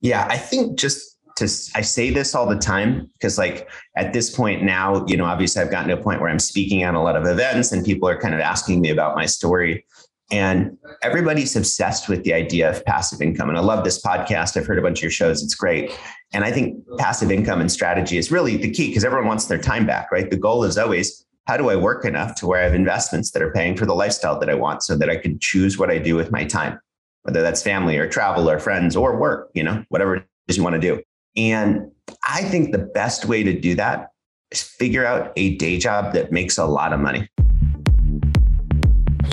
Yeah, I think just to I say this all the time because like at this point now, you know, obviously I've gotten to a point where I'm speaking on a lot of events and people are kind of asking me about my story. And everybody's obsessed with the idea of passive income. And I love this podcast. I've heard a bunch of your shows. It's great. And I think passive income and strategy is really the key because everyone wants their time back, right? The goal is always how do I work enough to where I have investments that are paying for the lifestyle that I want so that I can choose what I do with my time, whether that's family or travel or friends or work, you know, whatever it is you want to do. And I think the best way to do that is figure out a day job that makes a lot of money.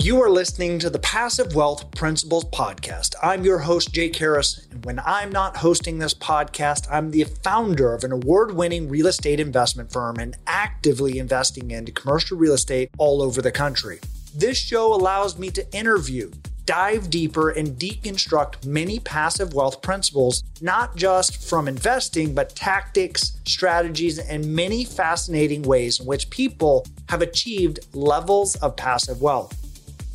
You are listening to the Passive Wealth Principles Podcast. I'm your host, Jake Harris. And when I'm not hosting this podcast, I'm the founder of an award winning real estate investment firm and actively investing into commercial real estate all over the country. This show allows me to interview dive deeper and deconstruct many passive wealth principles, not just from investing, but tactics, strategies, and many fascinating ways in which people have achieved levels of passive wealth.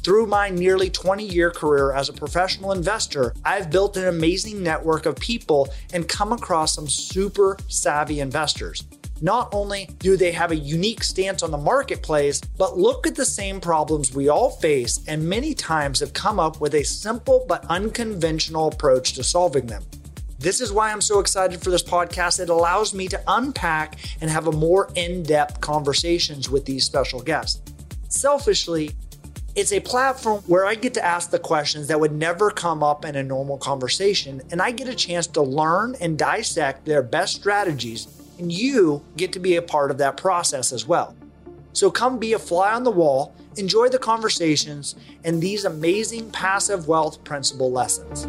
Through my nearly 20 year career as a professional investor, I've built an amazing network of people and come across some super savvy investors. Not only do they have a unique stance on the marketplace, but look at the same problems we all face and many times have come up with a simple but unconventional approach to solving them. This is why I'm so excited for this podcast. It allows me to unpack and have a more in depth conversations with these special guests. Selfishly, it's a platform where I get to ask the questions that would never come up in a normal conversation, and I get a chance to learn and dissect their best strategies and you get to be a part of that process as well. So come be a fly on the wall, enjoy the conversations, and these amazing passive wealth principle lessons.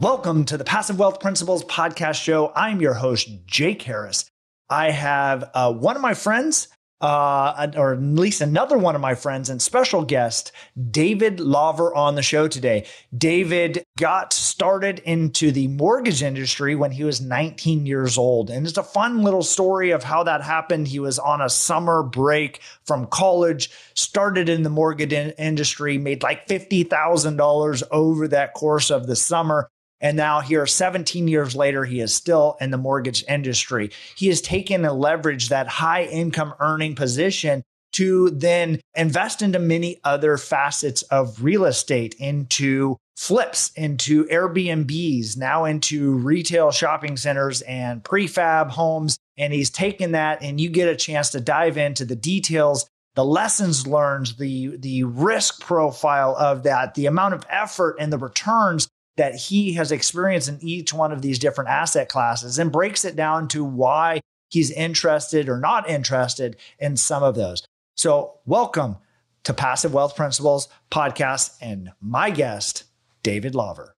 Welcome to the Passive Wealth Principles podcast show. I'm your host, Jake Harris. I have uh, one of my friends uh, or at least another one of my friends and special guest, David Lawver, on the show today. David got started into the mortgage industry when he was 19 years old. And it's a fun little story of how that happened. He was on a summer break from college, started in the mortgage in- industry, made like $50,000 over that course of the summer and now, here, 17 years later, he is still in the mortgage industry. He has taken and leveraged that high income earning position to then invest into many other facets of real estate, into flips, into Airbnbs, now into retail shopping centers and prefab homes. And he's taken that, and you get a chance to dive into the details the lessons learned, the the risk profile of that, the amount of effort and the returns that he has experienced in each one of these different asset classes and breaks it down to why he's interested or not interested in some of those. So, welcome to Passive Wealth Principles podcast and my guest, David Lawver.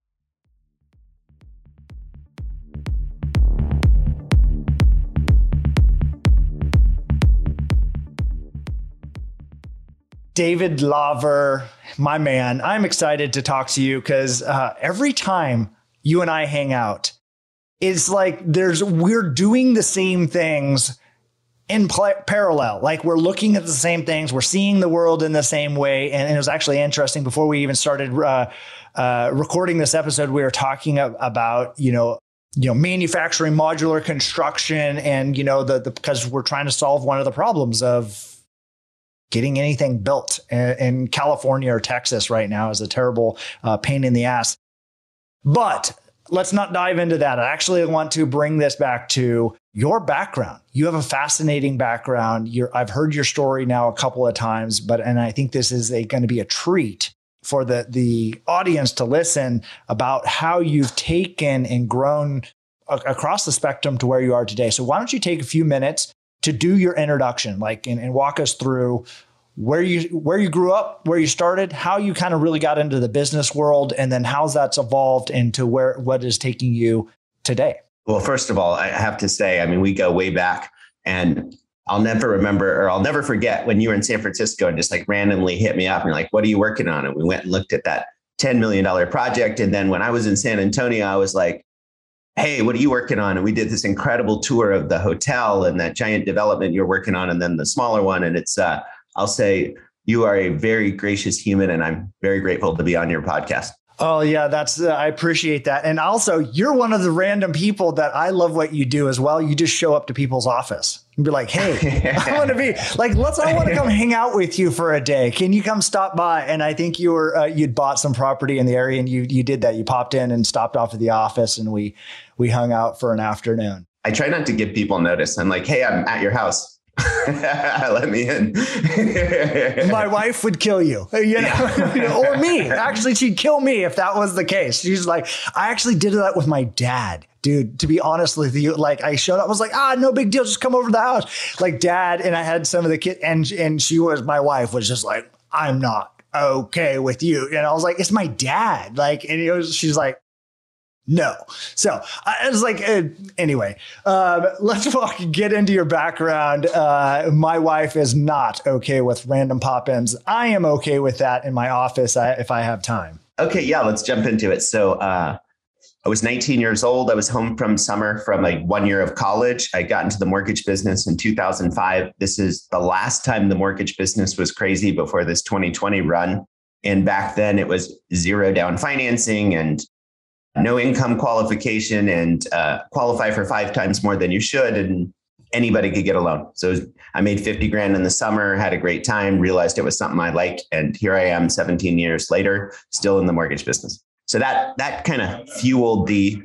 David Lawver, my man, I'm excited to talk to you because uh, every time you and I hang out, it's like there's we're doing the same things in pl- parallel. Like we're looking at the same things, we're seeing the world in the same way. And, and it was actually interesting before we even started uh, uh, recording this episode. We were talking about you know you know manufacturing modular construction and you know the, because we're trying to solve one of the problems of getting anything built in, California or Texas right now is a terrible uh, pain in the ass. But let's not dive into that. I actually want to bring this back to your background. You have a fascinating background. You're, I've heard your story now a couple of times, but and I think this is going to be a treat for the the audience to listen about how you've taken and grown a- across the spectrum to where you are today. So why don't you take a few minutes to do your introduction, like and, and walk us through where you where you grew up, where you started, how you kind of really got into the business world, and then how that's evolved into where what is taking you today. Well, first of all, I have to say, I mean, we go way back, and I'll never remember or I'll never forget when you were in San Francisco and just like randomly hit me up and you're like, "What are you working on?" And we went and looked at that ten million dollar project, and then when I was in San Antonio, I was like, hey, what are you working on? And we did this incredible tour of the hotel and that giant development you're working on, and then the smaller one. And it's, uh, I'll say, you are a very gracious human, and I'm very grateful to be on your podcast. Oh yeah, that's uh, I appreciate that. And also, you're one of the random people that I love what you do as well. You just show up to people's office and be like, "Hey, I want to be like, let's. I want to come hang out with you for a day. Can you come stop by?" And I think you were uh, you'd bought some property in the area, and you you did that. You popped in and stopped off at the office, and we we hung out for an afternoon. I try not to give people notice. I'm like, "Hey, I'm at your house. Let me in. My wife would kill you, you know, or me. Actually, she'd kill me if that was the case. She's like, I actually did that with my dad dude, to be honest with you, like I showed up, I was like, ah, no big deal, just come over to the house. Like dad, and I had some of the kids, and and she was my wife was just like, I'm not okay with you. And I was like, it's my dad. Like, and it was, she's like, no. So I was like, uh, anyway, um, let's walk, get into your background. Uh, my wife is not okay with random pop ins. I am okay with that in my office I, if I have time. Okay, yeah, let's jump into it. So uh, I was 19 years old. I was home from summer from like one year of college. I got into the mortgage business in 2005. This is the last time the mortgage business was crazy before this 2020 run. And back then it was zero down financing and no income qualification and uh, qualify for five times more than you should. And anybody could get a loan. So I made 50 grand in the summer, had a great time, realized it was something I liked. And here I am 17 years later, still in the mortgage business. So that, that kind of fueled the,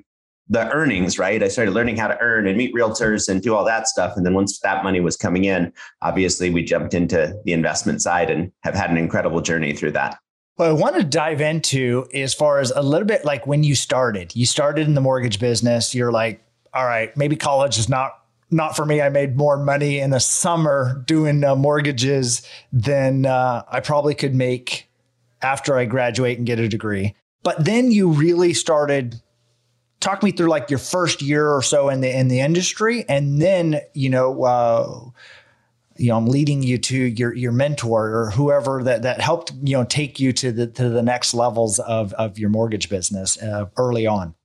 the earnings, right? I started learning how to earn and meet realtors and do all that stuff. And then once that money was coming in, obviously we jumped into the investment side and have had an incredible journey through that. What I want to dive into as far as a little bit like when you started. You started in the mortgage business. You're like, all right, maybe college is not not for me. I made more money in the summer doing uh, mortgages than uh, I probably could make after I graduate and get a degree. But then you really started. Talk me through like your first year or so in the in the industry, and then you know. Uh, you know, I'm leading you to your your mentor or whoever that that helped you know take you to the to the next levels of of your mortgage business uh, early on.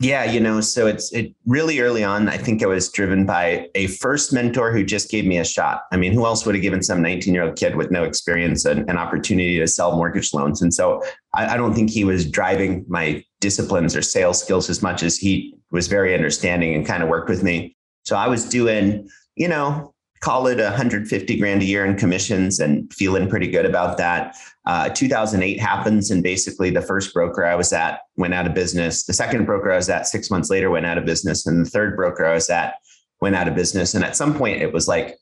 Yeah, you know, so it's it really early on. I think I was driven by a first mentor who just gave me a shot. I mean, who else would have given some 19 year old kid with no experience an, an opportunity to sell mortgage loans? And so I, I don't think he was driving my disciplines or sales skills as much as he was very understanding and kind of worked with me. So I was doing, you know, call it 150 grand a year in commissions and feeling pretty good about that. Uh, 2008 happens, and basically the first broker I was at went out of business. The second broker I was at six months later went out of business, and the third broker I was at went out of business. And at some point, it was like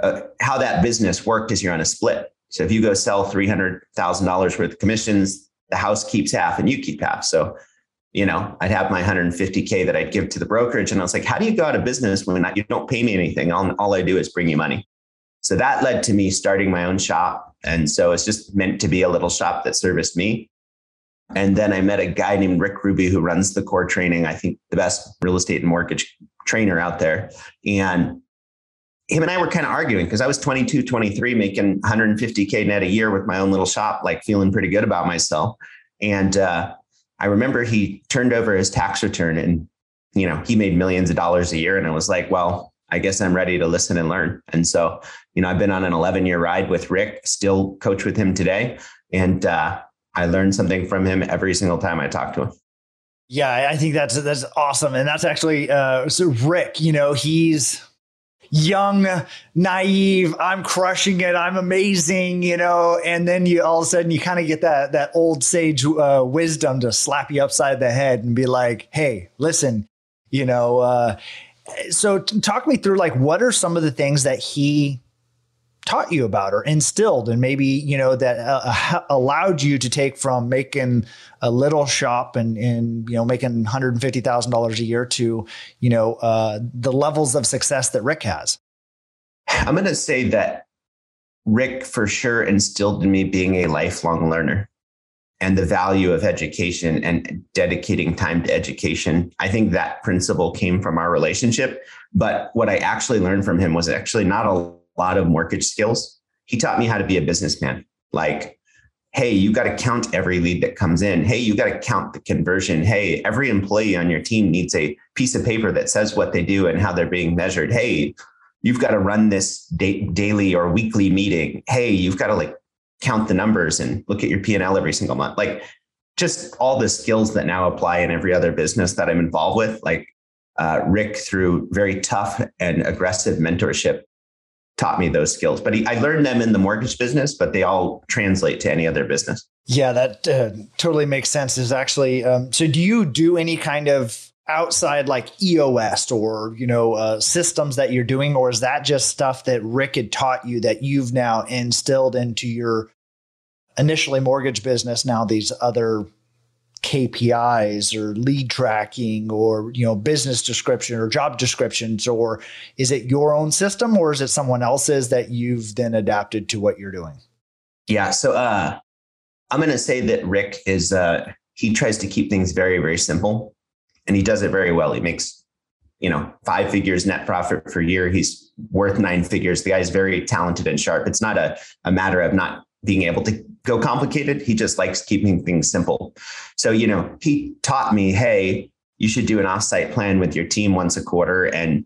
uh, how that business worked is you're on a split. So if you go sell $300,000 worth of commissions, the house keeps half and you keep half. So you know, I'd have my 150K that I'd give to the brokerage. And I was like, how do you go out of business when you don't pay me anything? All, all I do is bring you money. So that led to me starting my own shop. And so it's just meant to be a little shop that serviced me. And then I met a guy named Rick Ruby who runs the core training, I think the best real estate and mortgage trainer out there. And him and I were kind of arguing because I was 22, 23, making 150K net a year with my own little shop, like feeling pretty good about myself. And uh, I remember he turned over his tax return and, you know, he made millions of dollars a year. And I was like, well, I guess I'm ready to listen and learn. And so, you know, I've been on an 11 year ride with Rick, still coach with him today. And uh, I learned something from him every single time I talk to him. Yeah, I think that's that's awesome, and that's actually uh, so. Rick, you know, he's young, naive, I'm crushing it, I'm amazing, you know, and then you all of a sudden you kind of get that that old sage uh, wisdom to slap you upside the head and be like, "Hey, listen, you know." Uh, so, talk me through like what are some of the things that he taught you about or instilled and maybe you know that uh, uh allowed you to take from making a little shop and and you know making $150,000 a year to you know uh, the levels of success that Rick has I'm going to say that Rick for sure instilled in me being a lifelong learner and the value of education and dedicating time to education. I think that principle came from our relationship. But what I actually learned from him was actually not a lot of mortgage skills. He taught me how to be a businessman. Like, hey, you got to count every lead that comes in. Hey, you got to count the conversion. Hey, every employee on your team needs a piece of paper that says what they do and how they're being measured. Hey, you've got to run this da- daily or weekly meeting. Hey, you've got to like count the numbers and look at your P&L every single month. Like just all the skills that now apply in every other business that I'm involved with. Like uh, Rick, through very tough and aggressive mentorship, taught me those skills. But he, I learned them in the mortgage business, but they all translate to any other business. Yeah, that uh, totally makes sense. Is actually um, so. Do you do any kind of outside like EOS or you know uh, systems that you're doing, or is that just stuff that Rick had taught you that you've now instilled into your initially mortgage business? Now these other KPIs or lead tracking or you know business description or job descriptions or is it your own system or is it someone else's that you've then adapted to what you're doing? Yeah, so uh, I'm going to say that Rick is uh, he tries to keep things very very simple and he does it very well. He makes you know five figures net profit per year. He's worth nine figures. The guy's very talented and sharp. It's not a a matter of not being able to go complicated. He just likes keeping things simple. So, you know, he taught me, hey, you should do an offsite plan with your team once a quarter. And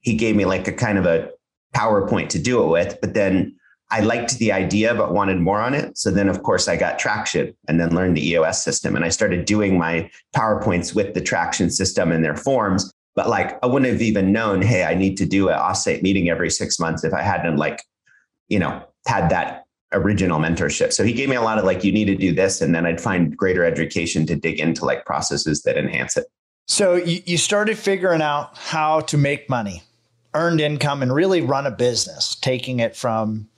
he gave me like a kind of a PowerPoint to do it with. But then I liked the idea, but wanted more on it. So then, of course, I got traction and then learned the EOS system. And I started doing my PowerPoints with the traction system and their forms. But like, I wouldn't have even known, hey, I need to do an offsite meeting every six months if I hadn't like, you know, had that original mentorship. So he gave me a lot of like, you need to do this. And then I'd find greater education to dig into like processes that enhance it. So you, you started figuring out how to make money, earned income, and really run a business, taking it from,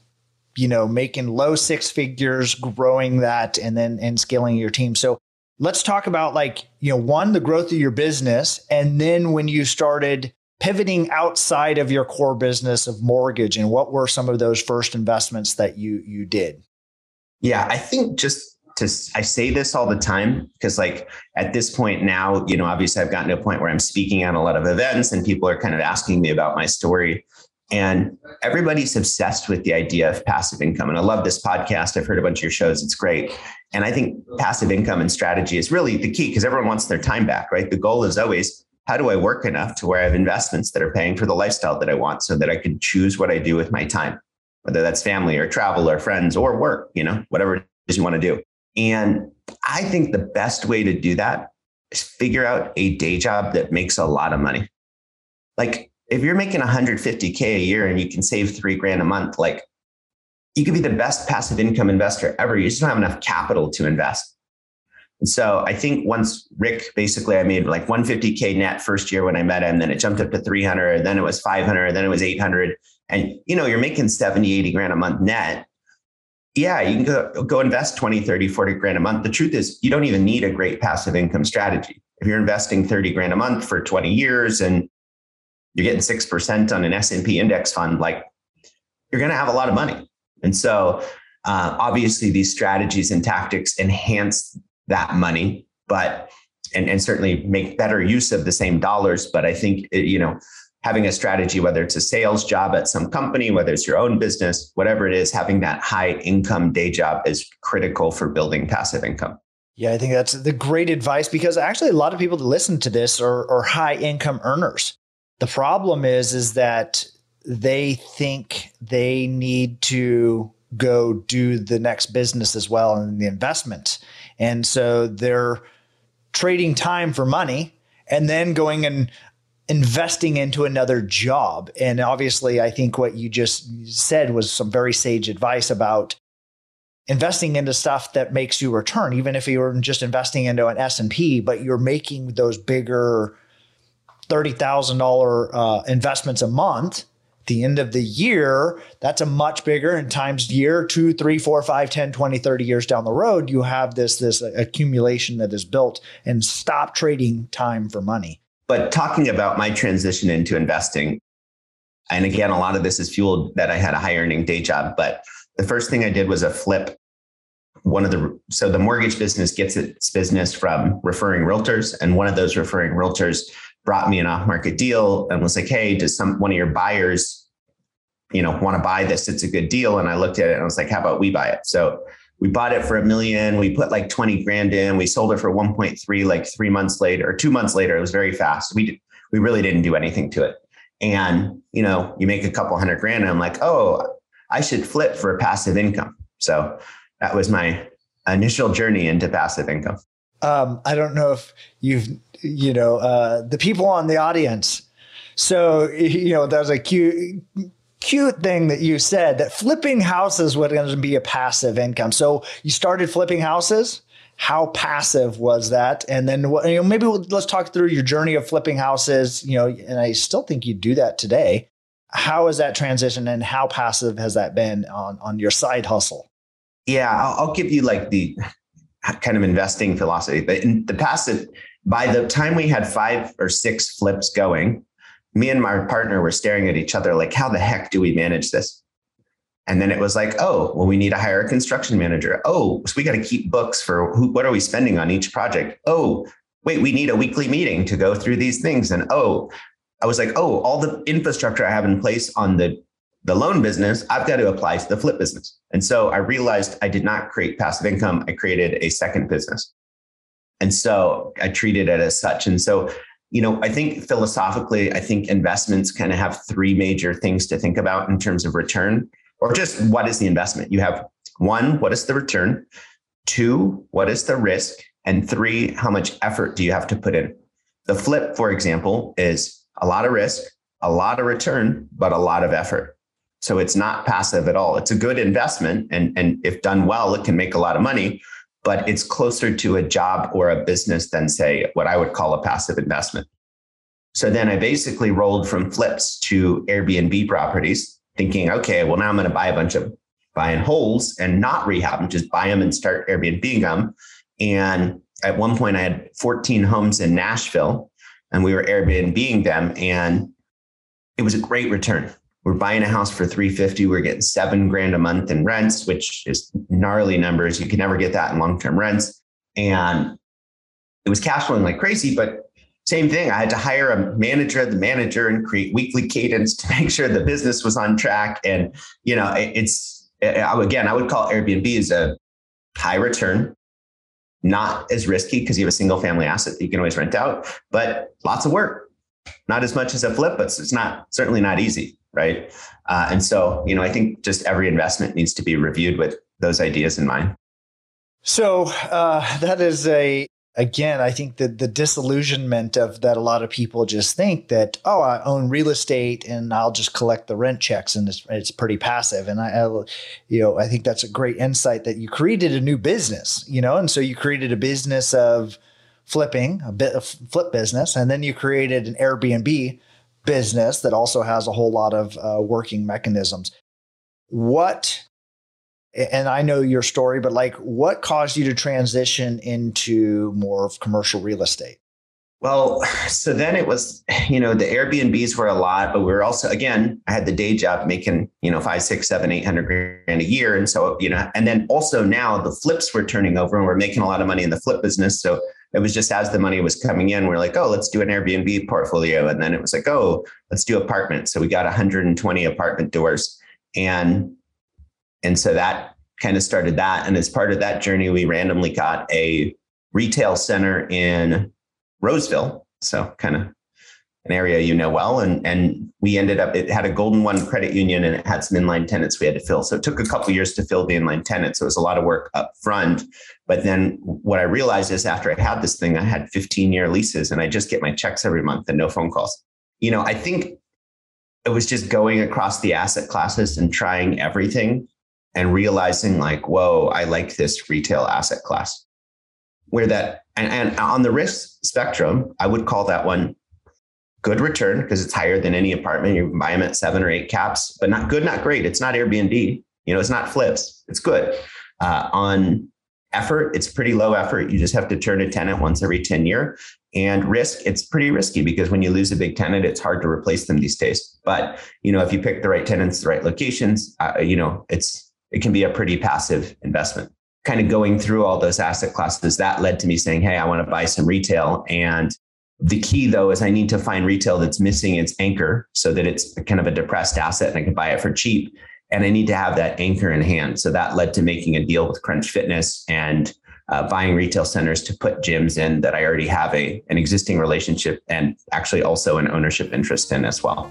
you know, making low six figures, growing that, and then and scaling your team. So let's talk about like, you know, one, the growth of your business. And then when you started pivoting outside of your core business of mortgage and what were some of those first investments that you you did? Yeah i think just to i say this all the time because like at this point now you know obviously i've gotten to a point where i'm speaking at a lot of events and people are kind of asking me about my story. And everybody's obsessed with the idea of passive income. And i love this podcast. I've heard a bunch of your shows. It's great. And i think passive income and strategy is really the key because everyone wants their time back right? The goal is always how do I work enough to where I have investments that are paying for the lifestyle that I want so that I can choose what I do with my time, whether that's family or travel or friends or work, you know, whatever it is you want to do. And I think the best way to do that is figure out a day job that makes a lot of money. Like if you're making 150K a year and you can save three grand a month, like you could be the best passive income investor ever. You just don't have enough capital to invest. And so I think once Rick, basically, I made like 150K net first year when I met him, then it jumped up to 300, then it was 500, then it was 800. And, you know, you're making 70, 80 grand a month net. Yeah, you can go, go invest 20, 30, 40 grand a month. The truth is, you don't even need a great passive income strategy. If you're investing 30 grand a month for 20 years and you're getting 6% on an S&P index fund, like you're going to have a lot of money. And so uh, obviously these strategies and tactics enhance that money, but and, and certainly make better use of the same dollars. But I think you know having a strategy, whether it's a sales job at some company, whether it's your own business, whatever it is, having that high income day job is critical for building passive income. Yeah, I think that's the great advice because actually a lot of people that listen to this are, are high income earners. The problem is, is that they think they need to go do the next business as well and the investment. And so they're trading time for money and then going and investing into another job. And obviously, I think what you just said was some very sage advice about investing into stuff that makes you return even if you're just investing into an S&P but you're making those bigger $30,000 uh, investments a month the end of the year, that's a much bigger and times year two, three, four, five, 10, 20, 30 years down the road, you have this, this accumulation that is built and stop trading time for money. But talking about my transition into investing, and again, a lot of this is fueled that I had a high earning day job. But the first thing I did was a flip. One of the so the mortgage business gets its business from referring realtors, and one of those referring realtors brought me an off market deal and was like, Hey, does some one of your buyers, you know, want to buy this? It's a good deal. And I looked at it and I was like, how about we buy it? So we bought it for a million. We put like 20 grand in. We sold it for 1.3 like three months later or two months later. It was very fast. We we really didn't do anything to it. And you know, you make a couple hundred grand. And I'm like, oh, I should flip for passive income. So that was my initial journey into passive income. Um, I don't know if you've, you know, uh, the people on the audience. So, you know, there's a cute, cute thing that you said that flipping houses was going to be a passive income. So you started flipping houses. How passive was that? And then you know, maybe we'll, let's talk through your journey of flipping houses. You know, and I still think you do that today. How is that transition, and how passive has that been on on your side hustle? Yeah, I'll, I'll give you like the kind of investing philosophy, but in the passive. By the time we had five or six flips going, me and my partner were staring at each other like, how the heck do we manage this? And then it was like, oh, well, we need to hire a construction manager. Oh, so we got to keep books for who, what are we spending on each project? Oh, wait, we need a weekly meeting to go through these things. And oh, I was like, oh, all the infrastructure I have in place on the the loan business, I've got to apply to the flip business. And so I realized I did not create passive income. I created a second business. And so I treated it as such. And so you know, I think philosophically, I think investments kind of have three major things to think about in terms of return, or just what is the investment? You have one, what is the return? Two, what is the risk? And three, how much effort do you have to put in? The flip, for example, is a lot of risk, a lot of return, but a lot of effort. So it's not passive at all. It's a good investment. And, and if done well, it can make a lot of money but it's closer to a job or a business than, say, what I would call a passive investment. So then I basically rolled from flips to Airbnb properties, thinking, okay, well, now I'm going to buy a bunch of buy and holds and not rehab them, just buy them and start Airbnb them. And at one point, I had 14 homes in Nashville and we were Airbnbing them. And it was a great return we're buying a house for 350 we're getting seven grand a month in rents which is gnarly numbers. You can never get that in long-term rents. And it was cash flowing like crazy but same thing. I had to hire a manager. The manager and create weekly cadence to make sure the business was on track. And you know it's again i would call airbnb as a high return not as risky because you have a single family asset that you can always rent out but lots of work. Not as much as a flip but it's not certainly not easy right? Uh, and so, you know, I think just every investment needs to be reviewed with those ideas in mind. So uh, that is a again, I think that the disillusionment of that a lot of people just think that oh, I own real estate and I'll just collect the rent checks and it's, it's pretty passive. And I, I, you know, I think that's a great insight that you created a new business, you know, and so you created a business of flipping a bit of flip business, and then you created an Airbnb business that also has a whole lot of uh, working mechanisms. What, and I know your story, but like what caused you to transition into more of commercial real estate? Well, so then it was, you know, the Airbnbs were a lot, but we were also, again, I had the day job making, you know, five, six, seven, eight hundred grand a year. And so, you know, and then also now the flips were turning over and we're making a lot of money in the flip business. So it was just as the money was coming in, we're like, oh, let's do an Airbnb portfolio. And then it was like, oh, let's do apartments. So we got 120 apartment doors. And and so that kind of started that. And as part of that journey, we randomly got a retail center in Roseville. So kind of an area you know well. And, and we ended up, it had a Golden One credit union and it had some inline tenants we had to fill. So it took a couple years to fill the inline tenants. So it was a lot of work up front. But then what I realized is after I had this thing, I had 15 year leases and I just get my checks every month and no phone calls. You know, I think it was just going across the asset classes and trying everything and realizing like, whoa, I like this retail asset class. Where that, and, and on the risk spectrum, I would call that one good return because it's higher than any apartment. You buy them at seven or eight caps, but not good, not great. It's not Airbnb. You know, it's not flips. It's good. Uh, on effort, it's pretty low effort. You just have to turn a tenant once every 10 year. And risk, it's pretty risky because when you lose a big tenant, it's hard to replace them these days. But, you know, if you pick the right tenants, the right locations, uh, you know, it's, it can be a pretty passive investment. Kind of going through all those asset classes, that led to me saying, Hey, I want to buy some retail. And the key though is I need to find retail that's missing its anchor so that it's kind of a depressed asset and I can buy it for cheap and I need to have that anchor in hand. So that led to making a deal with Crunch Fitness and uh, buying retail centers to put gyms in that I already have a, an existing relationship and actually also an ownership interest in as well.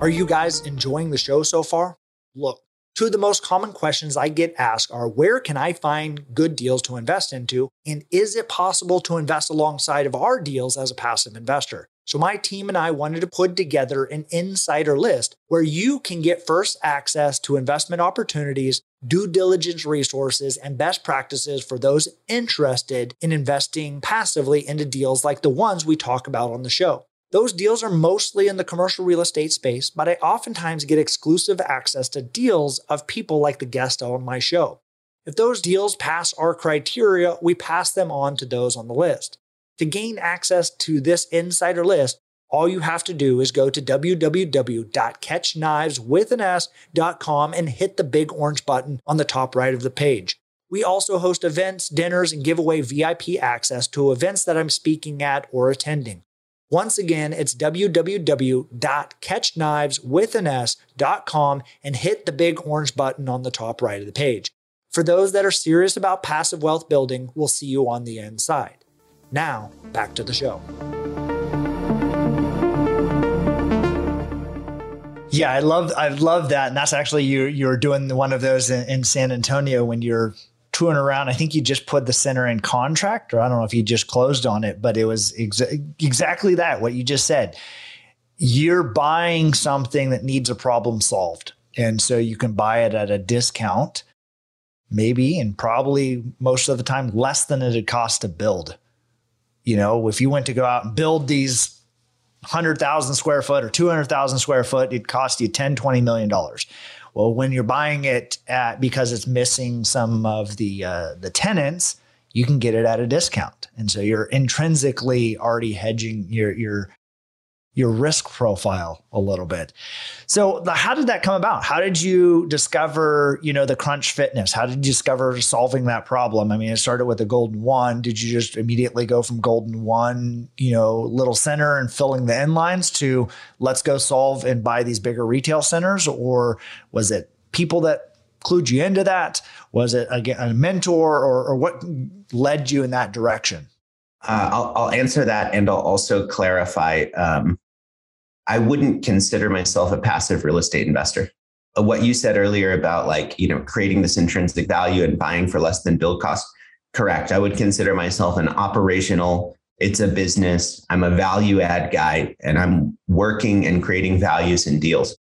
Are you guys enjoying the show so far? Look, two of the most common questions I get asked are where can I find good deals to invest into? And is it possible to invest alongside of our deals as a passive investor? So, my team and I wanted to put together an insider list where you can get first access to investment opportunities, due diligence resources, and best practices for those interested in investing passively into deals like the ones we talk about on the show. Those deals are mostly in the commercial real estate space, but I oftentimes get exclusive access to deals of people like the guest on my show. If those deals pass our criteria, we pass them on to those on the list. To gain access to this insider list, all you have to do is go to www.catchniveswithanas.com and hit the big orange button on the top right of the page. We also host events, dinners, and give away VIP access to events that I'm speaking at or attending. Once again, it's www.catchniveswithanas.com and hit the big orange button on the top right of the page. For those that are serious about passive wealth building, we'll see you on the inside. Now, back to the show. Yeah, I love I love that, and that's actually you you're doing one of those in, in, San Antonio when you're touring around. I think you just put the center in contract, or I don't know if you just closed on it, but it was exa- exactly that what you just said. You're buying something that needs a problem solved, and so you can buy it at a discount, maybe, and probably most of the time less than it would cost to build. You know, if you went to go out and build these 100,000 square foot or 200,000 square foot, it'd cost you 10, 20 million dollars. Well, when you're buying it at because it's missing some of the uh, the tenants, you can get it at a discount, and so you're intrinsically already hedging your your your risk profile a little bit. So how did that come about? How did you discover, you know, the crunch fitness? How did you discover solving that problem? I mean, it started with the golden one. Did you just immediately go from golden one, you know, little center and filling the inlines to let's go solve and buy these bigger retail centers? Or was it people that clued you into that? Was it again a mentor or, or what led you in that direction? Uh, I'll, I'll, answer that and I'll also clarify. Um, I wouldn't consider myself a passive real estate investor. What you said earlier about like, you know, creating this intrinsic value and buying for less than build cost, correct. I would consider myself an operational, it's a business. I'm a value add guy and I'm working and creating values and deals.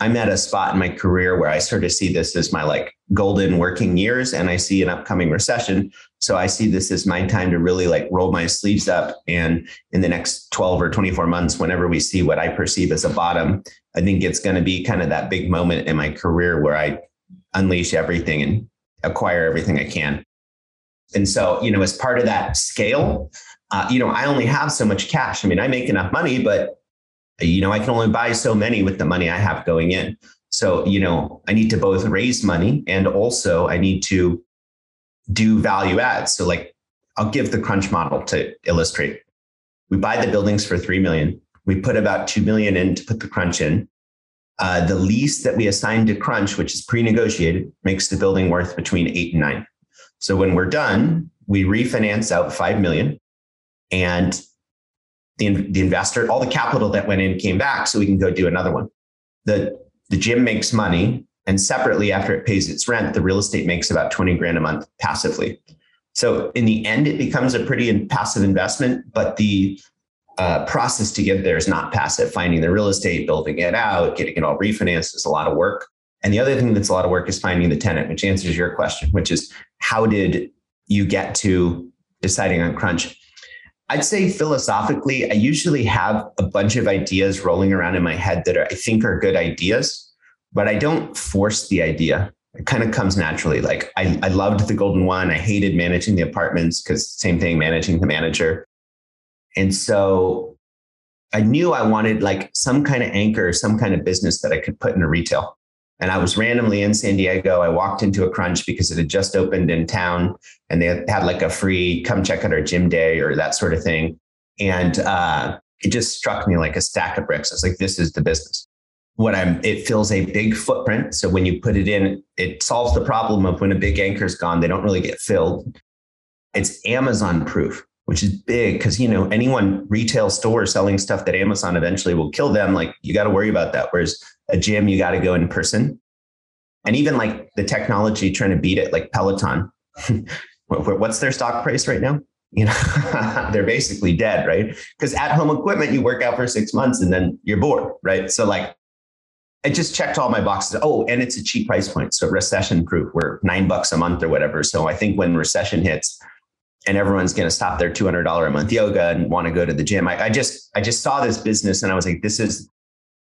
I'm at a spot in my career where I sort of see this as my like golden working years and I see an upcoming recession. So I see this as my time to really like roll my sleeves up. And in the next 12 or 24 months, whenever we see what I perceive as a bottom, I think it's going to be kind of that big moment in my career where I unleash everything and acquire everything I can. And so, you know, as part of that scale, uh, you know, I only have so much cash. I mean, I make enough money, but you know, I can only buy so many with the money I have going in. So, you know, I need to both raise money and also I need to do value add. So, like, I'll give the crunch model to illustrate. We buy the buildings for 3 million. We put about 2 million in to put the crunch in. Uh, the lease that we assign to crunch, which is pre-negotiated, makes the building worth between eight and nine. So when we're done, we refinance out 5 million and the, the investor, all the capital that went in came back so we can go do another one. The, the gym makes money and separately after it pays its rent, the real estate makes about 20 grand a month passively. So in the end, it becomes a pretty passive investment, but the uh, process to get there is not passive. Finding the real estate, building it out, getting it all refinanced is a lot of work. And the other thing that's a lot of work is finding the tenant, which answers your question, which is how did you get to deciding on crunch? I'd say philosophically, I usually have a bunch of ideas rolling around in my head that are, I think are good ideas, but I don't force the idea. It kind of comes naturally. Like I, I loved the golden one. I hated managing the apartments because same thing, managing the manager. And so I knew I wanted like some kind of anchor, some kind of business that I could put into retail. And I was randomly in San Diego. I walked into a crunch because it had just opened in town and they had like a free come check out our gym day or that sort of thing. And uh, it just struck me like a stack of bricks. I was like, this is the business. What I'm, it fills a big footprint. So when you put it in, it solves the problem of when a big anchor's gone, they don't really get filled. It's Amazon proof. which is big because you know anyone retail store selling stuff that Amazon eventually will kill them. Like you got to worry about that. Whereas a gym, you got to go in person. And even like the technology trying to beat it, like Peloton, what's their stock price right now? You know, they're basically dead, right? Because at home equipment, you work out for six months and then you're bored, right? So like I just checked all my boxes. Oh, and it's a cheap price point. So recession proof. We're nine bucks a month or whatever. So I think when recession hits and everyone's going to stop their $200 a month yoga and want to go to the gym, I, I just, I just saw this business and I was like, this is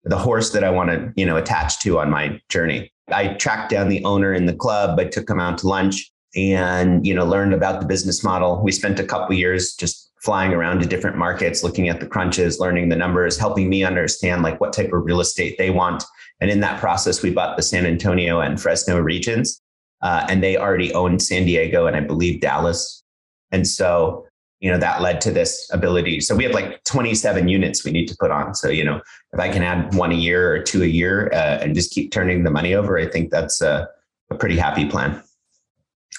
the horse that I want to, you know, attach to on my journey. I tracked down the owner in the club. I took him out to lunch and, you know, learned about the business model. We spent a couple years just flying around to different markets, looking at the crunches, learning the numbers, helping me understand like what type of real estate they want and in that process, we bought the San Antonio and Fresno regions. Uh, and they already owned San Diego and I believe Dallas. And so, you know, that led to this ability. So we have like 27 units we need to put on. So, you know, if I can add one a year or two a year uh, and just keep turning the money over, I think that's a, a pretty happy plan.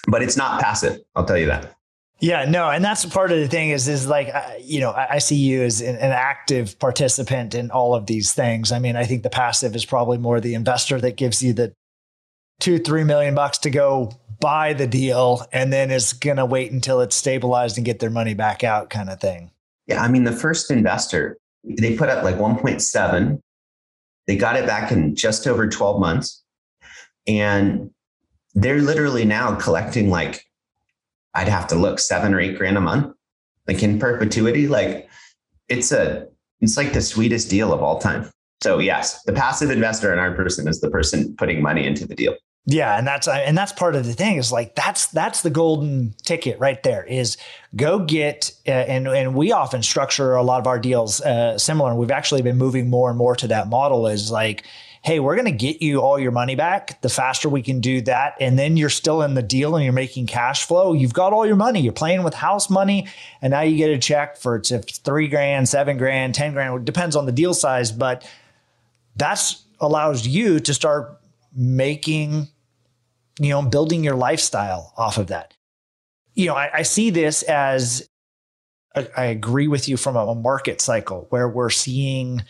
But it's not passive, I'll tell you that. Yeah, no, and that's part of the thing is is like you know I, I see you as an, an, active participant in all of these things. I mean, I think the passive is probably more the investor that gives you the two three million bucks to go buy the deal and then is going to wait until it's stabilized and get their money back out, kind of thing. Yeah, I mean, the first investor they put up like 1.7. They got it back in just over 12 months, and they're literally now collecting like I'd have to look seven or eight grand a month, like in perpetuity. Like it's a, it's like the sweetest deal of all time. So yes, the passive investor in our person is the person putting money into the deal. Yeah, and that's and that's part of the thing is like that's that's the golden ticket right there is go get uh, and and we often structure a lot of our deals uh, similar. And we've actually been moving more and more to that model is like hey, we're going to get you all your money back. The faster we can do that, and then you're still in the deal and you're making cash flow, you've got all your money. You're playing with house money, and now you get a check for it's three grand, seven grand, 10 grand. It depends on the deal size, but that's allows you to start making, you know, building your lifestyle off of that. You know, I, I see this as I agree with you from a market cycle where we're seeing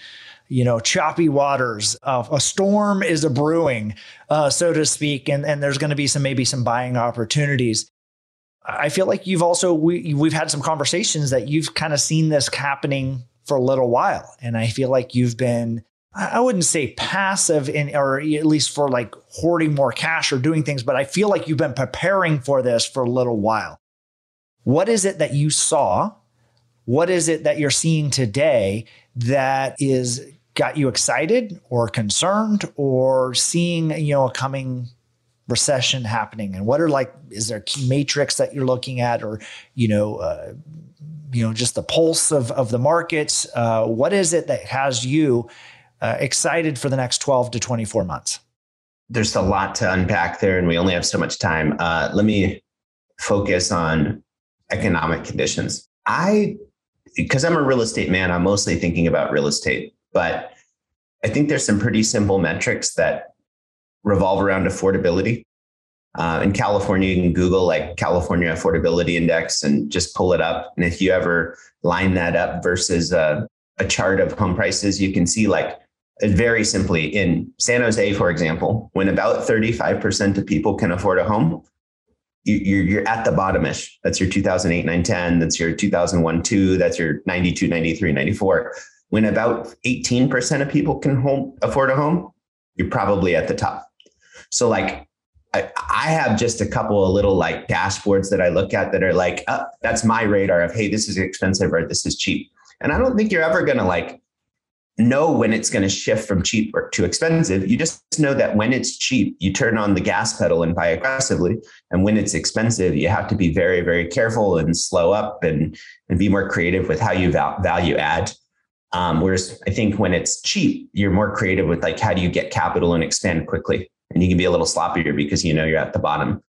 you know, choppy waters. Uh, a storm is a brewing, uh, so to speak, and and there's going to be some maybe some buying opportunities. I feel like you've also we we've had some conversations that you've kind of seen this happening for a little while, and I feel like you've been I wouldn't say passive in or at least for like hoarding more cash or doing things, but I feel like you've been preparing for this for a little while. What is it that you saw? What is it that you're seeing today that is got you excited or concerned or seeing you know a coming recession happening? And what are like is there a key matrix that you're looking at or you know uh, you know just the pulse of of the markets uh, what is it that has you uh, excited for the next 12 to 24 months? There's a lot to unpack there and we only have so much time. Uh, let me focus on economic conditions. I because i'm a real estate man i'm mostly thinking about real estate but I think there's some pretty simple metrics that revolve around affordability. Uh, in California, you can Google like California Affordability Index and just pull it up. And if you ever line that up versus a, a chart of home prices, you can see like very simply in San Jose, for example, when about 35% of people can afford a home, you, are you're at the bottomish. That's your 2008, 9, 10. That's your 2001, 2. That's your 92, 93, 94 when about 18% of people can home, afford a home, you're probably at the top. So like I, I have just a couple of little like dashboards that I look at that are like, oh, that's my radar of, hey, this is expensive or this is cheap. And I don't think you're ever going to like know when it's going to shift from cheap to expensive. You just know that when it's cheap, you turn on the gas pedal and buy aggressively. And when it's expensive, you have to be very, very careful and slow up and, and be more creative with how you val- value add. Um, whereas I think when it's cheap, you're more creative with like how do you get capital and expand quickly, and you can be a little sloppier because you know you're at the bottom.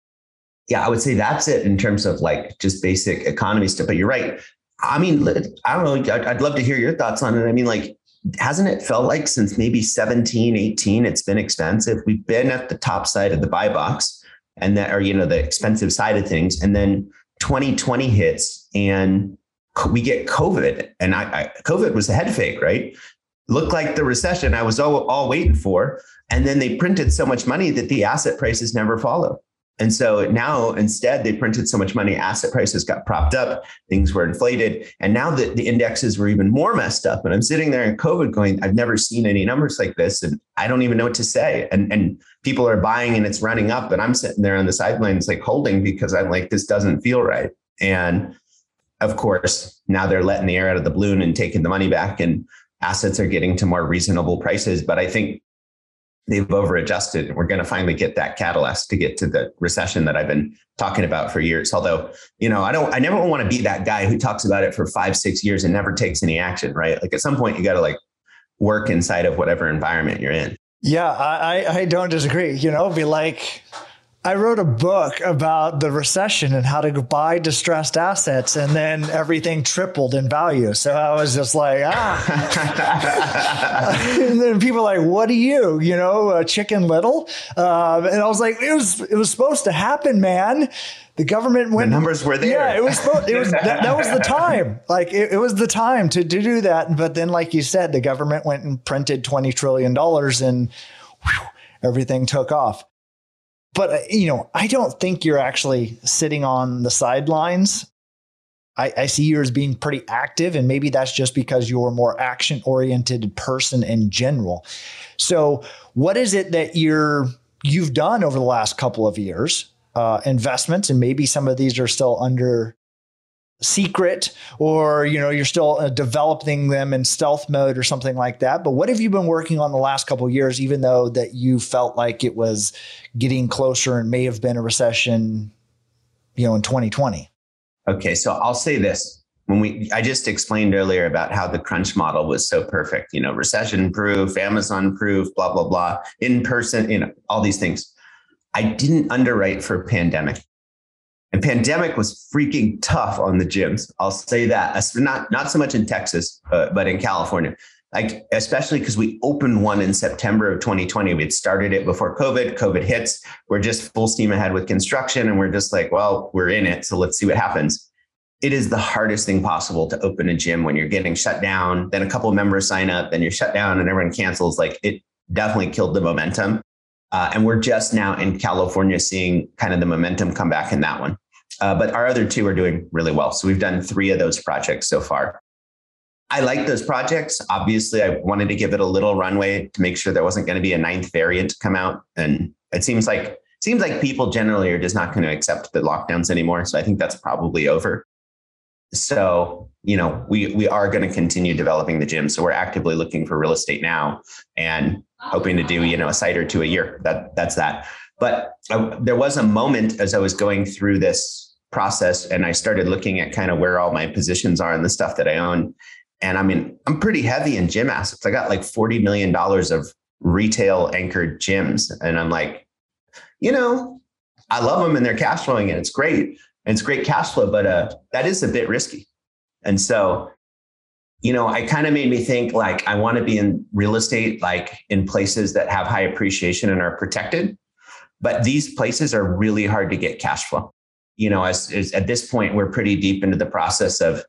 Yeah, I would say that's it in terms of like just basic economy stuff. But you're right. I mean, I don't know. I'd, love to hear your thoughts on it. I mean, like, hasn't it felt like since maybe 17, 18, it's been expensive? We've been at the top side of the buy box and that, or, you know, the expensive side of things. And then 2020 hits and we get COVID, and I, I COVID was a head fake, right? Looked like the recession I was all, all waiting for, and then they printed so much money that the asset prices never follow. And so now instead they printed so much money, asset prices got propped up, things were inflated. And now that the indexes were even more messed up. And I'm sitting there in COVID going, I've never seen any numbers like this. And I don't even know what to say. And and people are buying and it's running up. And I'm sitting there on the sidelines like holding because I'm like, this doesn't feel right. And of course, now they're letting the air out of the balloon and taking the money back and assets are getting to more reasonable prices. But I think they've over adjusted. We're going to finally get that catalyst to get to the recession that I've been talking about for years. Although, you know, I don't, I never want to be that guy who talks about it for five, six years and never takes any action, right? Like at some point, you got to like work inside of whatever environment you're in. Yeah, I, I don't disagree. You know, be like, I wrote a book about the recession and how to buy distressed assets, and then everything tripled in value. So I was just like, ah. and then people are like, "What are you? You know, uh, Chicken Little?" Um, and I was like, "It was it was supposed to happen, man." The government went. The numbers were there. Yeah, it was. Supposed, it was that, that, was the time. Like it, it was the time to, to do that. But then, like you said, the government went and printed twenty trillion dollars, and whew, everything took off but uh, you know, I don't think you're actually sitting on the sidelines. I, I, see you as being pretty active, and maybe that's just because you're a more action oriented person in general. So, what is it that you're you've done over the last couple of years? Uh, investments, and maybe some of these are still under secret or you know you're still uh, developing them in stealth mode or something like that. But what have you been working on the last couple years even though that you felt like it was getting closer and may have been a recession you know in 2020 okay so i'll say this. When we i just explained earlier about how the crunch model was so perfect you know recession proof amazon proof blah blah blah in person you know all these things. I didn't underwrite for pandemic and pandemic was freaking tough on the gyms. I'll say that. Not not so much in Texas, uh, but in California. Like especially because we opened one in September of 2020. We had started it before COVID. COVID hits. We're just full steam ahead with construction, and we're just like, well, we're in it, so let's see what happens. It is the hardest thing possible to open a gym when you're getting shut down. Then a couple members sign up, then you're shut down, and everyone cancels. Like it definitely killed the momentum. Uh, and we're just now in California seeing kind of the momentum come back in that one. Uh, but our other two are doing really well. So we've done three of those projects so far. I like those projects. Obviously, I wanted to give it a little runway to make sure there wasn't going to be a ninth variant to come out. And it seems like seems like people generally are just not going to accept the lockdowns anymore. So I think that's probably over. So, you know, we we are going to continue developing the gym. So we're actively looking for real estate now and hoping to do, you know, a site or two a year. That that's that. But I, there was a moment as I was going through this process and I started looking at kind of where all my positions are and the stuff that I own. And I mean, I'm pretty heavy in gym assets. I got like $40 million of retail anchored gyms. And I'm like, you know, I love them and they're cash flowing and it's great. And it's great cash flow, but uh, that is a bit risky. And so, you know, I kind of made me think like I want to be in real estate, like in places that have high appreciation and are protected. But these places are really hard to get cash flow you know, as, as at this point, we're pretty deep into the process of,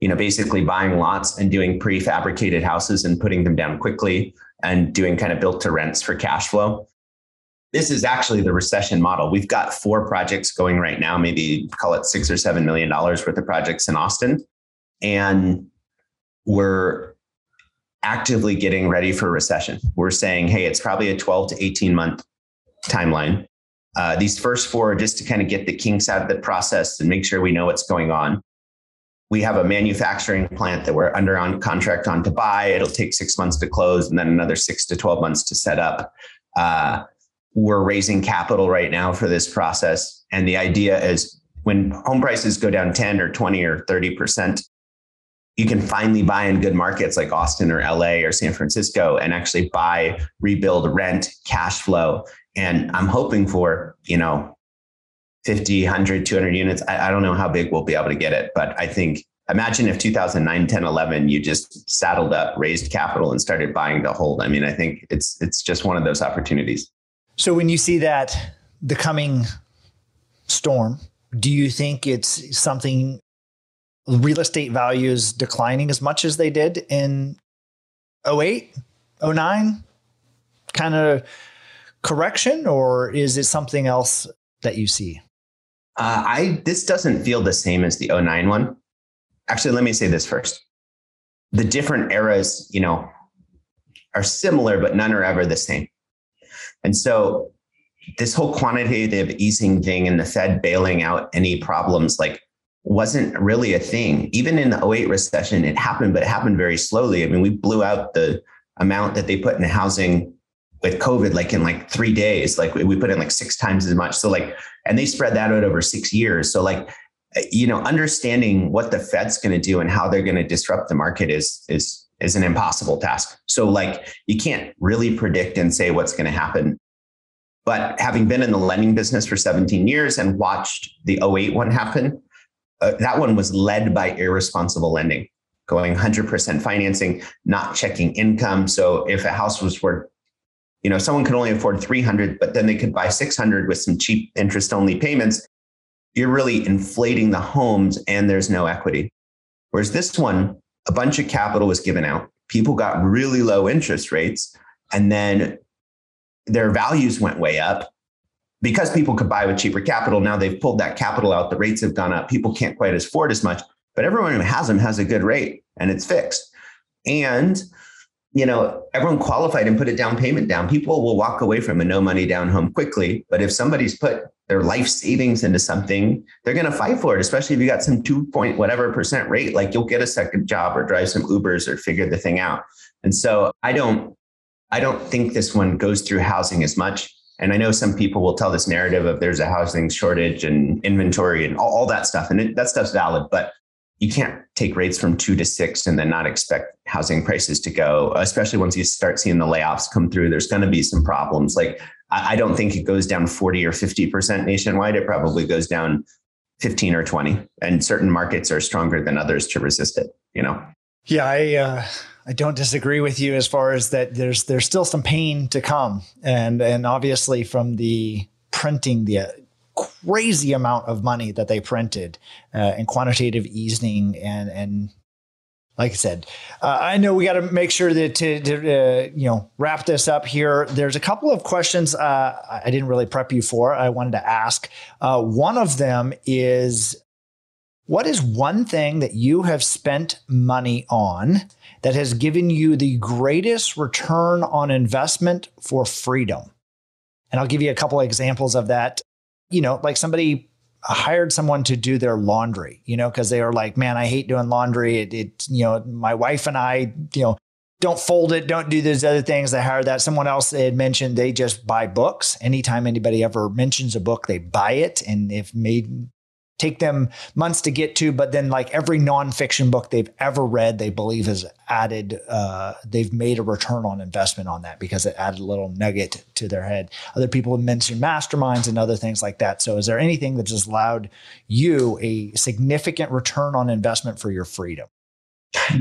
you know, basically buying lots and doing prefabricated houses and putting them down quickly and doing kind of built to rents for cash flow. This is actually the recession model. We've got four projects going right now, maybe call it six or seven million dollars worth of projects in Austin. And we're actively getting ready for recession. We're saying, hey, it's probably a 12 to 18 month timeline. Uh, these first four are just to kind of get the kinks out of the process and make sure we know what's going on. We have a manufacturing plant that we're under on contract on to buy. It'll take six months to close and then another six to 12 months to set up. Uh, we're raising capital right now for this process. And the idea is when home prices go down 10 or 20 or 30%, you can finally buy in good markets like Austin or LA or San Francisco and actually buy, rebuild, rent, cash flow, and I'm hoping for, you know, 50, 100, 200 units. I, I don't know how big we'll be able to get it, but I think imagine if 2009 10 11 you just saddled up raised capital and started buying to hold. I mean i think it's it's just one of those opportunities. So when you see that the coming storm do you think it's something real estate values declining as much as they did in 08, 09 kind of correction, or is it something else that you see? Uh, I this doesn't feel the same as the 09 one. Actually, let me say this first. The different eras, you know, are similar, but none are ever the same. And so this whole quantitative easing thing and the Fed bailing out any problems like wasn't really a thing. Even in the 08 recession, it happened, but it happened very slowly. I mean, we blew out the amount that they put in housing with COVID, like in like three days, like we put in like six times as much. So like, and they spread that out over six years. So like, you know, understanding what the Fed's going to do and how they're going to disrupt the market is is is an impossible task. So like, you can't really predict and say what's going to happen. But having been in the lending business for 17 years and watched the 08 one happen, uh, that one was led by irresponsible lending, going 100% financing, not checking income. So if a house was worth you know, someone could only afford 300, but then they could buy 600 with some cheap interest only payments. You're really inflating the homes and there's no equity. Whereas this one, a bunch of capital was given out. People got really low interest rates and then their values went way up because people could buy with cheaper capital. Now they've pulled that capital out. The rates have gone up. People can't quite afford as much, but everyone who has them has a good rate and it's fixed. And you know, everyone qualified and put a down payment down. People will walk away from a no money down home quickly. But if somebody's put their life savings into something, they're going to fight for it, especially if you got some two point whatever percent rate, like you'll get a second job or drive some Ubers or figure the thing out. And so I don't, I don't think this one goes through housing as much. And I know some people will tell this narrative of there's a housing shortage and inventory and all, all that stuff. And it, that stuff's valid. But you can't take rates from two to six and then not expect housing prices to go, especially once you start seeing the layoffs come through. There's going to be some problems. Like, I don't think it goes down 40 or 50% nationwide. It probably goes down 15 or 20. And certain markets are stronger than others to resist it, you know? Yeah, I, uh, I don't disagree with you as far as that there's, there's still some pain to come. And, and obviously from the printing, the crazy amount of money that they printed uh, and quantitative easing and and like I said, uh, I know we got to make sure that to, to uh, you know wrap this up here. There's a couple of questions uh, I didn't really prep you for. I wanted to ask. Uh, one of them is, what is one thing that you have spent money on that has given you the greatest return on investment for freedom? And I'll give you a couple of examples of that you know, like somebody hired someone to do their laundry, you know, because they were like, man, I hate doing laundry. It, it, you know, my wife and I, you know, don't fold it, don't do those other things. They hired that. Someone else had mentioned they just buy books. Anytime anybody ever mentions a book, they buy it. And if made take them months to get to, but then like every nonfiction book they've ever read, they believe has added, uh, they've made a return on investment on that because it added a little nugget to their head. Other people have mentioned masterminds and other things like that. So is there anything that just allowed you a significant return on investment for your freedom?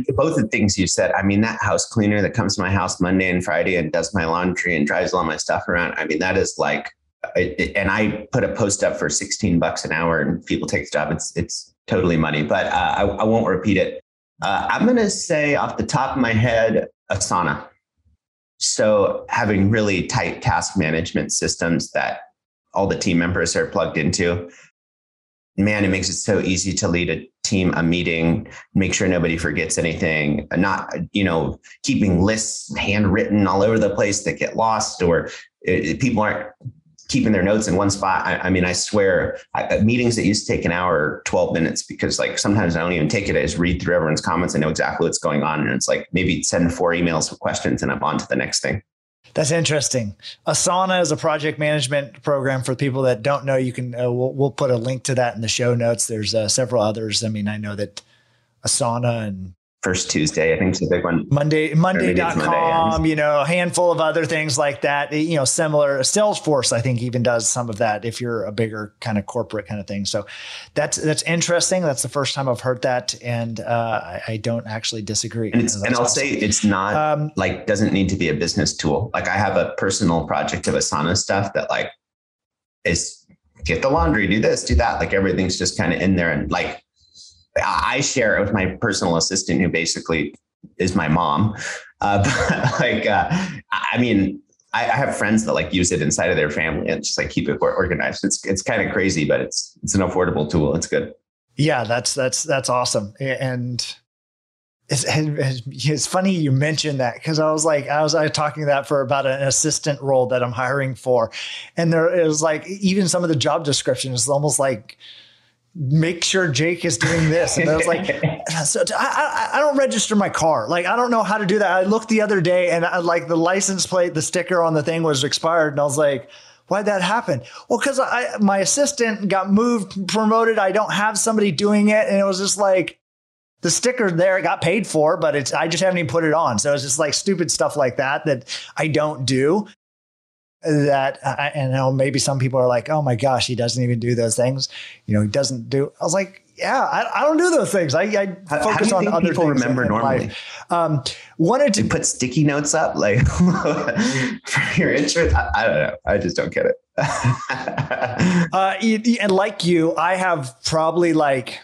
Both the things you said. I mean, that house cleaner that comes to my house Monday and Friday and does my laundry and drives all my stuff around. I mean, that is like and I put a post up for 16 bucks an hour and people take the job. It's, it's totally money, but uh, I, I, won't repeat it. Uh, I'm going to say off the top of my head, Asana. So having really tight task management systems that all the team members are plugged into, man, it makes it so easy to lead a team, a meeting, make sure nobody forgets anything, not, you know, keeping lists handwritten all over the place that get lost or it, people aren't keeping their notes in one spot. I, I mean, I swear, I, meetings that used to take an hour, 12 minutes, because like sometimes I don't even take it. I just read through everyone's comments. I know exactly what's going on. And it's like maybe send four emails with questions and I'm on to the next thing. That's interesting. Asana is a project management program for people that don't know. You can, uh, we'll, we'll, put a link to that in the show notes. There's uh, several others. I mean, I know that Asana and first Tuesday. I think it's a big one. Monday, Monday.com, Monday, you know, a handful of other things like that. You know, similar Salesforce, I think even does some of that if you're a bigger kind of corporate kind of thing. So that's, that's interesting. That's the first time I've heard that. And uh, I, I, don't actually disagree. And, and I'll awesome. say it's not um, like, doesn't need to be a business tool. Like I have a personal project of Asana stuff that like is get the laundry, do this, do that. Like everything's just kind of in there. And like, I share it with my personal assistant, who basically is my mom. Uh, but like, uh, I mean, I, I, have friends that like use it inside of their family and just like keep it organized. It's it's kind of crazy, but it's it's an affordable tool. It's good. Yeah, that's that's that's awesome. And it's, it's funny you mentioned that because I was like I was, I talking that for about an assistant role that I'm hiring for, and there is like even some of the job description is almost like make sure Jake is doing this. And I was like, so I, I, don't register my car. Like, I don't know how to do that. I looked the other day and I, like the license plate, the sticker on the thing was expired. And I was like, why'd that happen? Well, cause I, my assistant got moved, promoted. I don't have somebody doing it. And it was just like, the sticker there got paid for, but it's I just haven't even put it on. So it's just like stupid stuff like that that I don't do that I, and know maybe some people are like, oh my gosh, he doesn't even do those things. You know, he doesn't do. I was like, yeah, I, I don't do those things. I, I focus on other people things. Remember normally. Um, wanted to, to put sticky notes up like for your interest. I, I, don't know. I just don't get it. uh, and like you, I have probably like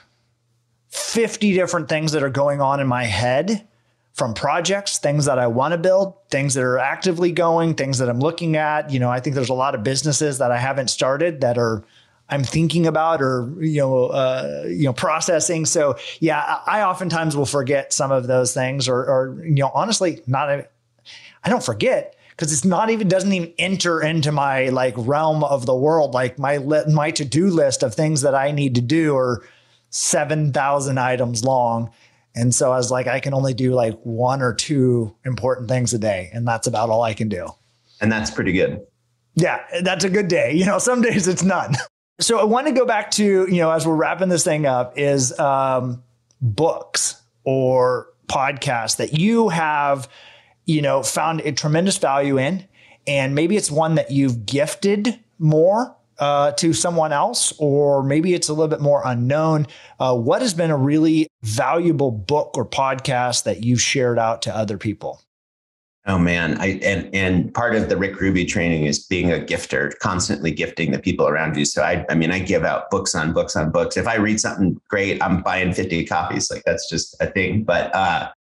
fifty different things that are going on in my head from projects, things that I want to build, things that are actively going, things that I'm looking at. You know, I think there's a lot of businesses that I haven't started that are I'm thinking about or you know uh, you know processing. So yeah, I oftentimes will forget some of those things, or, or you know, honestly, not I don't forget because it's not even doesn't even enter into my like realm of the world. Like my my to do list of things that I need to do are seven thousand items long and so I was like, I can only do like one or two important things a day. And that's about all I can do. And that's pretty good. Yeah, that's a good day. You know, some days it's none. So I want to go back to, you know, as we're wrapping this thing up, is um, books or podcasts that you have, you know, found a tremendous value in. And maybe it's one that you've gifted more uh, to someone else, or maybe it's a little bit more unknown. Uh, what has been a really valuable book or podcast that you've shared out to other people? Oh man, I and and part of the Rick Ruby training is being a gifter, constantly gifting the people around you. So I I mean I give out books on books on books. If I read something great, I'm buying 50 copies. Like that's just a thing. But uh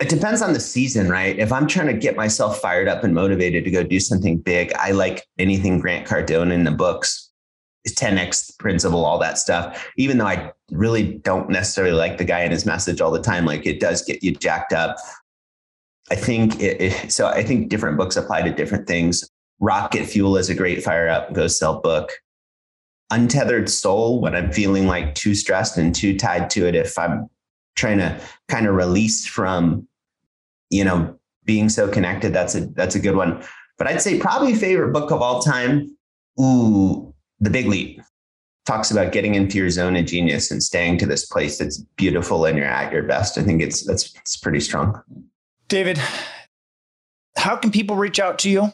it depends on the season, right? If I'm trying to get myself fired up and motivated to go do something big, I like anything Grant Cardone in the books, 10x principle, all that stuff. Even though I really don't necessarily like the guy and his message all the time, like it does get you jacked up. I think it, it, so. I think different books apply to different things. Rocket Fuel is a great fire up, go sell book. Untethered Soul, when I'm feeling like too stressed and too tied to it, if I'm trying to kind of release from, you know, being so connected. That's a that's a good one. But I'd say probably favorite book of all time. Ooh, The Big Leap talks about getting into your zone of genius and staying to this place that's beautiful and you're at your best. I think it's that's it's pretty strong. David, how can people reach out to you?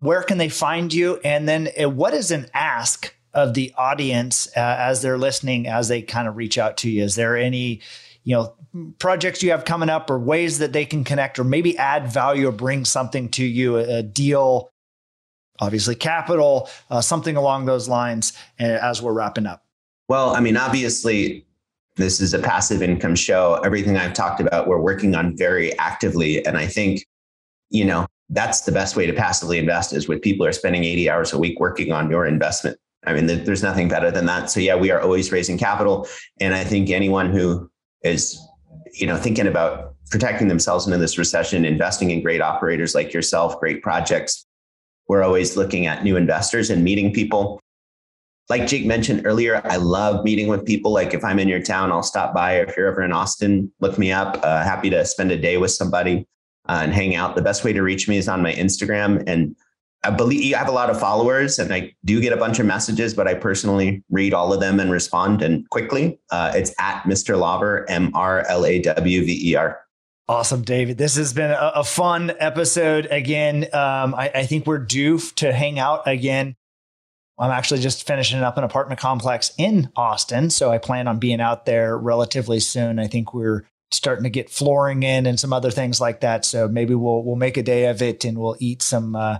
Where can they find you? And then uh, what is an ask of the audience uh, as they're listening as they kind of reach out to you? Is there any you know projects you have coming up or ways that they can connect or maybe add value or bring something to you a, deal obviously capital uh, something along those lines uh, as we're wrapping up well i mean obviously this is a passive income show everything i've talked about we're working on very actively and i think you know that's the best way to passively invest is with people are spending 80 hours a week working on your investment I mean, there's nothing better than that. So yeah, we are always raising capital. And I think anyone who is you know thinking about protecting themselves into this recession investing in great operators like yourself great projects. We're always looking at new investors and meeting people. Like jake mentioned earlier i love meeting with people. Like if i'm in your town i'll stop by. Or if you're ever in austin look me up. Uh, happy to spend a day with somebody uh, and hang out. The best way to reach me is on my instagram and I believe I have a lot of followers and I do get a bunch of messages, but I personally read all of them and respond and quickly. Uh, it's at Mr. Lawver, M R L A W V E R. Awesome, David. This has been a, a fun episode. Again, um, I, I think we're due to hang out again. I'm actually just finishing up an apartment complex in Austin. So I plan on being out there relatively soon. I think we're starting to get flooring in and some other things like that. So maybe we'll we'll make a day of it and we'll eat some uh,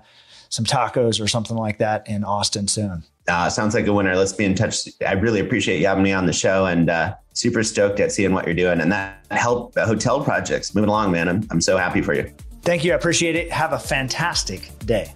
some tacos or something like that in Austin soon. Uh, sounds like a winner. Let's be in touch. I really appreciate you having me on the show and uh, super stoked at seeing what you're doing and that help the hotel projects moving along, man. I'm, I'm so happy for you. Thank you. I appreciate it. Have a fantastic day.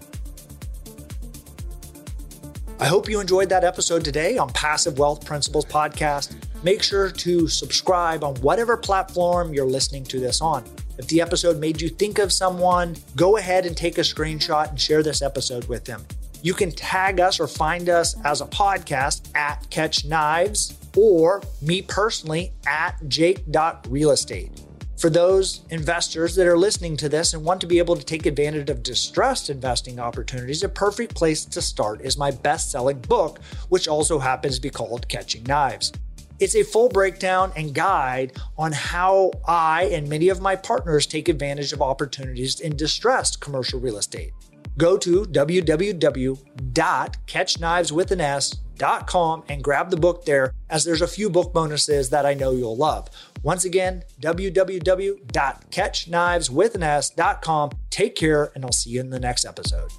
I hope you enjoyed that episode today on Passive Wealth Principles Podcast. Make sure to subscribe on whatever platform you're listening to this on. If the episode made you think of someone, go ahead and take a screenshot and share this episode with them. You can tag us or find us as a podcast at Catch Knives or me personally at jake.realestate. For those investors that are listening to this and want to be able to take advantage of distressed investing opportunities, a perfect place to start is my best selling book, which also happens to be called Catching Knives. It's a full breakdown and guide on how I and many of my partners take advantage of opportunities in distressed commercial real estate go to www.catchniveswithanes.com and grab the book there, as there's a few book bonuses that I know you'll love. Once again, www.catchniveswithanes.com. Take care, and I'll see you in the next episode.